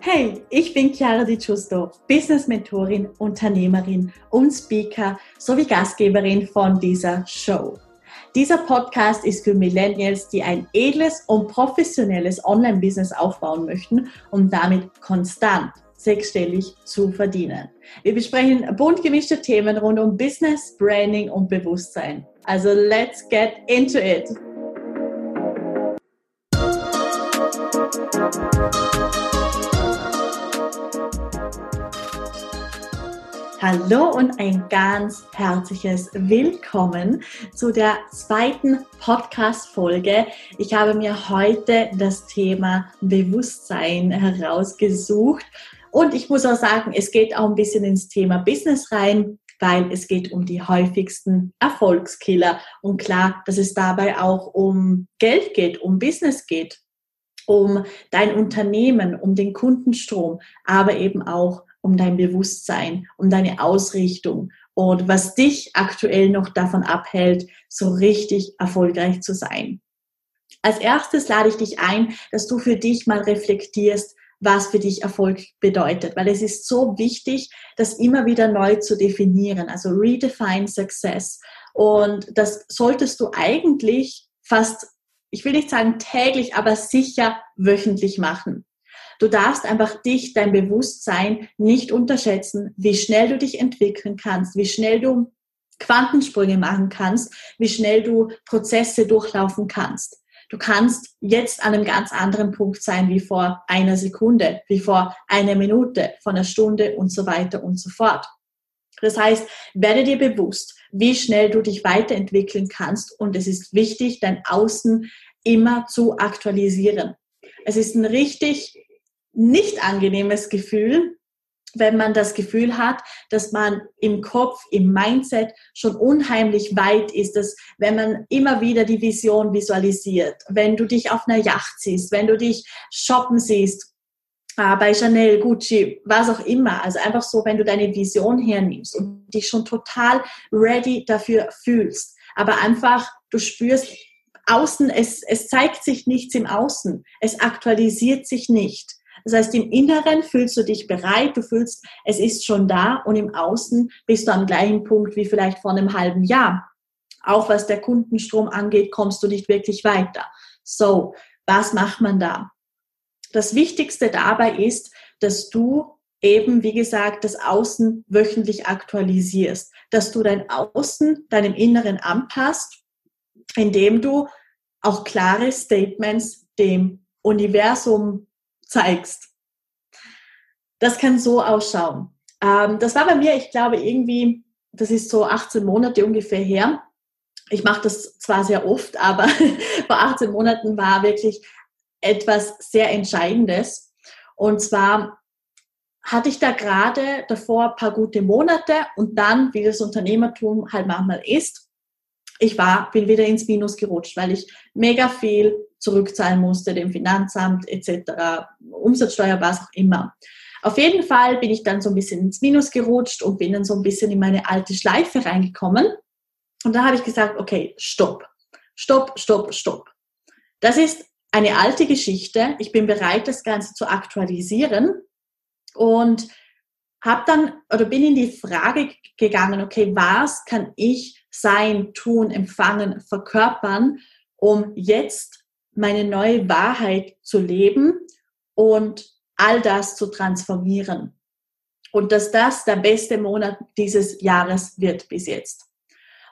Hey, ich bin Chiara Di Giusto, Business Mentorin, Unternehmerin und Speaker sowie Gastgeberin von dieser Show. Dieser Podcast ist für Millennials, die ein edles und professionelles Online-Business aufbauen möchten, um damit konstant sechsstellig zu verdienen. Wir besprechen bunt gemischte Themen rund um Business, Branding und Bewusstsein. Also let's get into it. Hallo und ein ganz herzliches Willkommen zu der zweiten Podcast-Folge. Ich habe mir heute das Thema Bewusstsein herausgesucht und ich muss auch sagen, es geht auch ein bisschen ins Thema Business rein, weil es geht um die häufigsten Erfolgskiller. Und klar, dass es dabei auch um Geld geht, um Business geht, um dein Unternehmen, um den Kundenstrom, aber eben auch um dein Bewusstsein, um deine Ausrichtung und was dich aktuell noch davon abhält, so richtig erfolgreich zu sein. Als erstes lade ich dich ein, dass du für dich mal reflektierst, was für dich Erfolg bedeutet, weil es ist so wichtig, das immer wieder neu zu definieren, also redefine success. Und das solltest du eigentlich fast, ich will nicht sagen täglich, aber sicher wöchentlich machen. Du darfst einfach dich, dein Bewusstsein nicht unterschätzen, wie schnell du dich entwickeln kannst, wie schnell du Quantensprünge machen kannst, wie schnell du Prozesse durchlaufen kannst. Du kannst jetzt an einem ganz anderen Punkt sein wie vor einer Sekunde, wie vor einer Minute, vor einer Stunde und so weiter und so fort. Das heißt, werde dir bewusst, wie schnell du dich weiterentwickeln kannst und es ist wichtig, dein Außen immer zu aktualisieren. Es ist ein richtig nicht angenehmes Gefühl, wenn man das Gefühl hat, dass man im Kopf, im Mindset schon unheimlich weit ist, dass wenn man immer wieder die Vision visualisiert, wenn du dich auf einer Yacht siehst, wenn du dich shoppen siehst, äh, bei Chanel, Gucci, was auch immer, also einfach so, wenn du deine Vision hernimmst und dich schon total ready dafür fühlst, aber einfach du spürst, außen, es, es zeigt sich nichts im Außen, es aktualisiert sich nicht. Das heißt, im Inneren fühlst du dich bereit, du fühlst, es ist schon da und im Außen bist du am gleichen Punkt wie vielleicht vor einem halben Jahr. Auch was der Kundenstrom angeht, kommst du nicht wirklich weiter. So, was macht man da? Das Wichtigste dabei ist, dass du eben, wie gesagt, das Außen wöchentlich aktualisierst, dass du dein Außen deinem Inneren anpasst, indem du auch klare Statements dem Universum zeigst. Das kann so ausschauen. Ähm, das war bei mir, ich glaube, irgendwie, das ist so 18 Monate ungefähr her. Ich mache das zwar sehr oft, aber vor 18 Monaten war wirklich etwas sehr Entscheidendes. Und zwar hatte ich da gerade davor ein paar gute Monate und dann, wie das Unternehmertum halt manchmal ist, ich war, bin wieder ins Minus gerutscht, weil ich mega viel zurückzahlen musste, dem Finanzamt etc., Umsatzsteuer, was auch immer. Auf jeden Fall bin ich dann so ein bisschen ins Minus gerutscht und bin dann so ein bisschen in meine alte Schleife reingekommen. Und da habe ich gesagt, okay, stopp, stopp, stopp, stopp. Das ist eine alte Geschichte. Ich bin bereit, das Ganze zu aktualisieren und habe dann oder bin in die Frage gegangen, okay, was kann ich sein, tun, empfangen, verkörpern, um jetzt meine neue Wahrheit zu leben und all das zu transformieren. Und dass das der beste Monat dieses Jahres wird bis jetzt.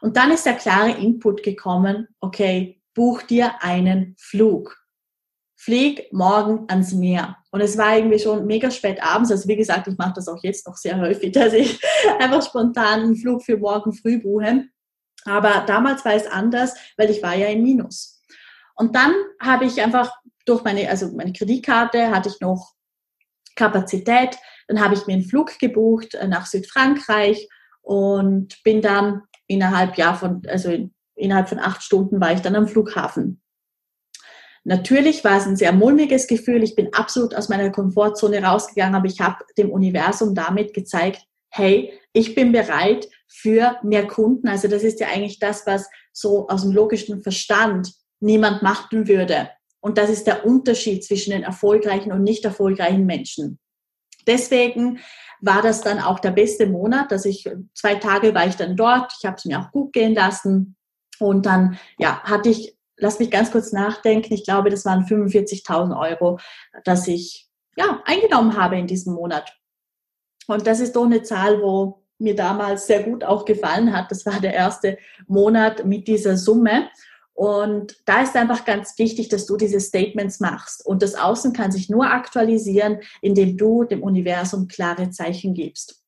Und dann ist der klare Input gekommen, okay, buch dir einen Flug. Flieg morgen ans Meer. Und es war irgendwie schon mega spät abends. Also wie gesagt, ich mache das auch jetzt noch sehr häufig, dass ich einfach spontan einen Flug für morgen früh buche. Aber damals war es anders, weil ich war ja im Minus. Und dann habe ich einfach durch meine, also meine Kreditkarte hatte ich noch Kapazität. Dann habe ich mir einen Flug gebucht äh, nach Südfrankreich und bin dann innerhalb ja von, also innerhalb von acht Stunden war ich dann am Flughafen. Natürlich war es ein sehr mulmiges Gefühl. Ich bin absolut aus meiner Komfortzone rausgegangen, aber ich habe dem Universum damit gezeigt, hey, ich bin bereit für mehr Kunden. Also das ist ja eigentlich das, was so aus dem logischen Verstand niemand machen würde. Und das ist der Unterschied zwischen den erfolgreichen und nicht erfolgreichen Menschen. Deswegen war das dann auch der beste Monat, dass ich zwei Tage war ich dann dort. Ich habe es mir auch gut gehen lassen und dann ja hatte ich, lass mich ganz kurz nachdenken. Ich glaube, das waren 45.000 Euro, dass ich ja eingenommen habe in diesem Monat. Und das ist doch eine Zahl, wo mir damals sehr gut auch gefallen hat. Das war der erste Monat mit dieser Summe. Und da ist einfach ganz wichtig, dass du diese Statements machst. Und das Außen kann sich nur aktualisieren, indem du dem Universum klare Zeichen gibst.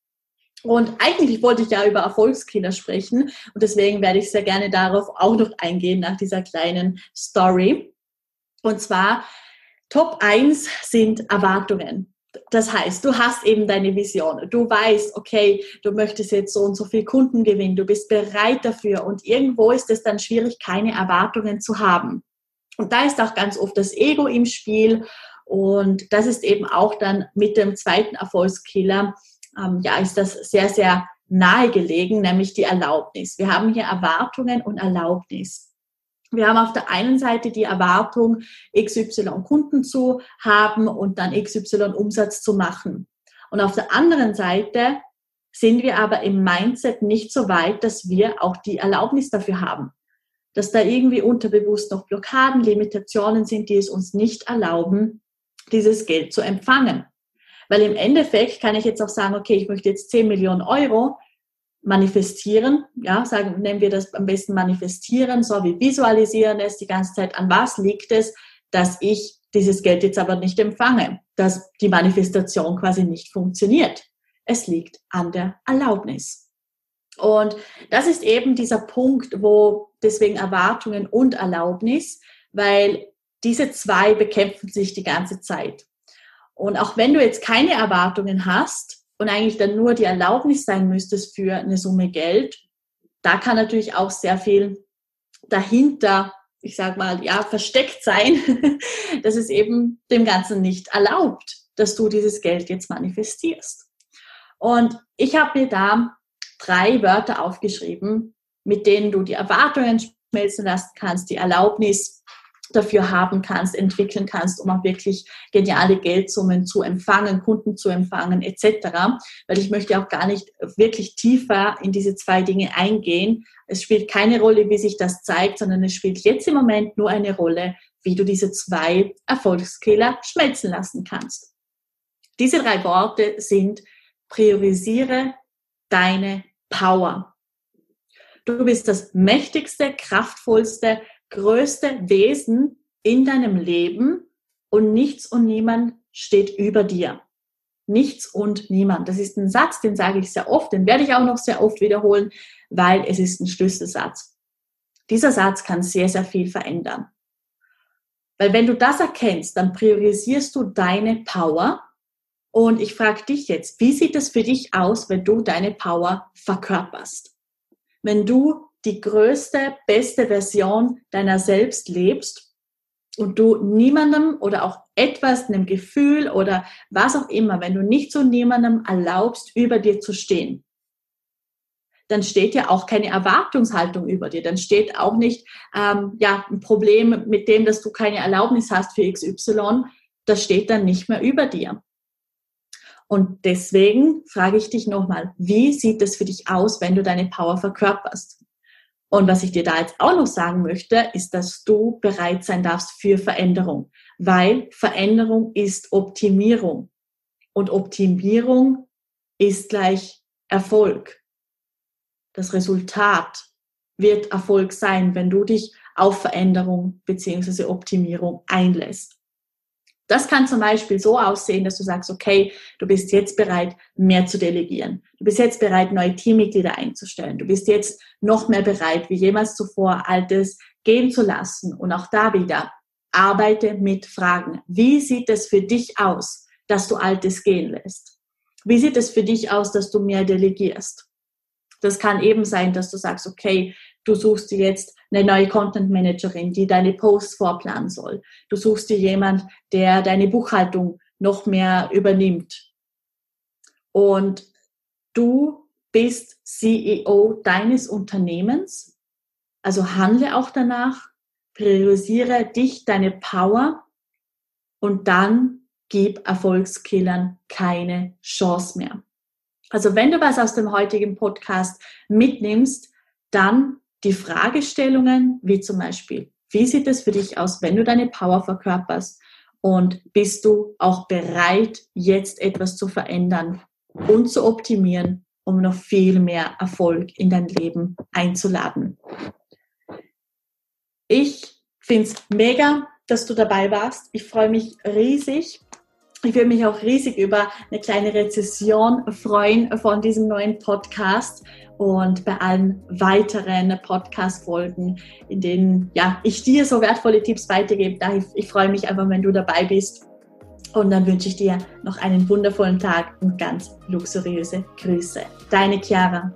Und eigentlich wollte ich ja über Erfolgskiller sprechen und deswegen werde ich sehr gerne darauf auch noch eingehen nach dieser kleinen Story. Und zwar Top 1 sind Erwartungen. Das heißt, du hast eben deine Vision. Du weißt, okay, du möchtest jetzt so und so viel Kunden gewinnen. Du bist bereit dafür. Und irgendwo ist es dann schwierig, keine Erwartungen zu haben. Und da ist auch ganz oft das Ego im Spiel. Und das ist eben auch dann mit dem zweiten Erfolgskiller, ähm, ja, ist das sehr, sehr nahegelegen, nämlich die Erlaubnis. Wir haben hier Erwartungen und Erlaubnis. Wir haben auf der einen Seite die Erwartung, XY Kunden zu haben und dann XY Umsatz zu machen. Und auf der anderen Seite sind wir aber im Mindset nicht so weit, dass wir auch die Erlaubnis dafür haben. Dass da irgendwie unterbewusst noch Blockaden, Limitationen sind, die es uns nicht erlauben, dieses Geld zu empfangen. Weil im Endeffekt kann ich jetzt auch sagen, okay, ich möchte jetzt 10 Millionen Euro, manifestieren, ja, sagen, nennen wir das am besten manifestieren, so wie visualisieren es die ganze Zeit. An was liegt es, dass ich dieses Geld jetzt aber nicht empfange, dass die Manifestation quasi nicht funktioniert? Es liegt an der Erlaubnis. Und das ist eben dieser Punkt, wo deswegen Erwartungen und Erlaubnis, weil diese zwei bekämpfen sich die ganze Zeit. Und auch wenn du jetzt keine Erwartungen hast, und eigentlich dann nur die Erlaubnis sein müsstest für eine Summe Geld, da kann natürlich auch sehr viel dahinter, ich sag mal, ja, versteckt sein, dass es eben dem Ganzen nicht erlaubt, dass du dieses Geld jetzt manifestierst. Und ich habe mir da drei Wörter aufgeschrieben, mit denen du die Erwartungen schmelzen lassen kannst, die Erlaubnis dafür haben kannst, entwickeln kannst, um auch wirklich geniale Geldsummen zu empfangen, Kunden zu empfangen etc. Weil ich möchte auch gar nicht wirklich tiefer in diese zwei Dinge eingehen. Es spielt keine Rolle, wie sich das zeigt, sondern es spielt jetzt im Moment nur eine Rolle, wie du diese zwei Erfolgskiller schmelzen lassen kannst. Diese drei Worte sind priorisiere deine Power. Du bist das mächtigste, kraftvollste, größte Wesen in deinem Leben und nichts und niemand steht über dir. Nichts und niemand. Das ist ein Satz, den sage ich sehr oft, den werde ich auch noch sehr oft wiederholen, weil es ist ein Schlüsselsatz. Dieser Satz kann sehr, sehr viel verändern. Weil wenn du das erkennst, dann priorisierst du deine Power. Und ich frage dich jetzt, wie sieht es für dich aus, wenn du deine Power verkörperst? Wenn du die größte, beste Version deiner selbst lebst und du niemandem oder auch etwas, einem Gefühl oder was auch immer, wenn du nicht zu niemandem erlaubst, über dir zu stehen, dann steht ja auch keine Erwartungshaltung über dir. Dann steht auch nicht ähm, ja, ein Problem mit dem, dass du keine Erlaubnis hast für XY. Das steht dann nicht mehr über dir. Und deswegen frage ich dich nochmal, wie sieht es für dich aus, wenn du deine Power verkörperst? Und was ich dir da jetzt auch noch sagen möchte, ist, dass du bereit sein darfst für Veränderung, weil Veränderung ist Optimierung und Optimierung ist gleich Erfolg. Das Resultat wird Erfolg sein, wenn du dich auf Veränderung beziehungsweise Optimierung einlässt. Das kann zum Beispiel so aussehen, dass du sagst, okay, du bist jetzt bereit, mehr zu delegieren. Du bist jetzt bereit, neue Teammitglieder einzustellen. Du bist jetzt noch mehr bereit, wie jemals zuvor, Altes gehen zu lassen. Und auch da wieder, arbeite mit Fragen. Wie sieht es für dich aus, dass du Altes gehen lässt? Wie sieht es für dich aus, dass du mehr delegierst? Das kann eben sein, dass du sagst, okay, du suchst dir jetzt eine neue Content Managerin, die deine Posts vorplanen soll. Du suchst dir jemand, der deine Buchhaltung noch mehr übernimmt. Und du bist CEO deines Unternehmens Also handle auch danach, priorisiere dich, deine Power und dann gib Erfolgskillern keine Chance mehr. Also wenn du was aus dem heutigen Podcast mitnimmst, dann die Fragestellungen, wie zum Beispiel, wie sieht es für dich aus, wenn du deine Power verkörperst? Und bist du auch bereit, jetzt etwas zu verändern und zu optimieren, um noch viel mehr Erfolg in dein Leben einzuladen? Ich finde es mega, dass du dabei warst. Ich freue mich riesig. Ich würde mich auch riesig über eine kleine Rezession freuen von diesem neuen Podcast und bei allen weiteren Podcast-Folgen, in denen ja, ich dir so wertvolle Tipps weitergebe. Ich, ich freue mich einfach, wenn du dabei bist. Und dann wünsche ich dir noch einen wundervollen Tag und ganz luxuriöse Grüße. Deine Chiara.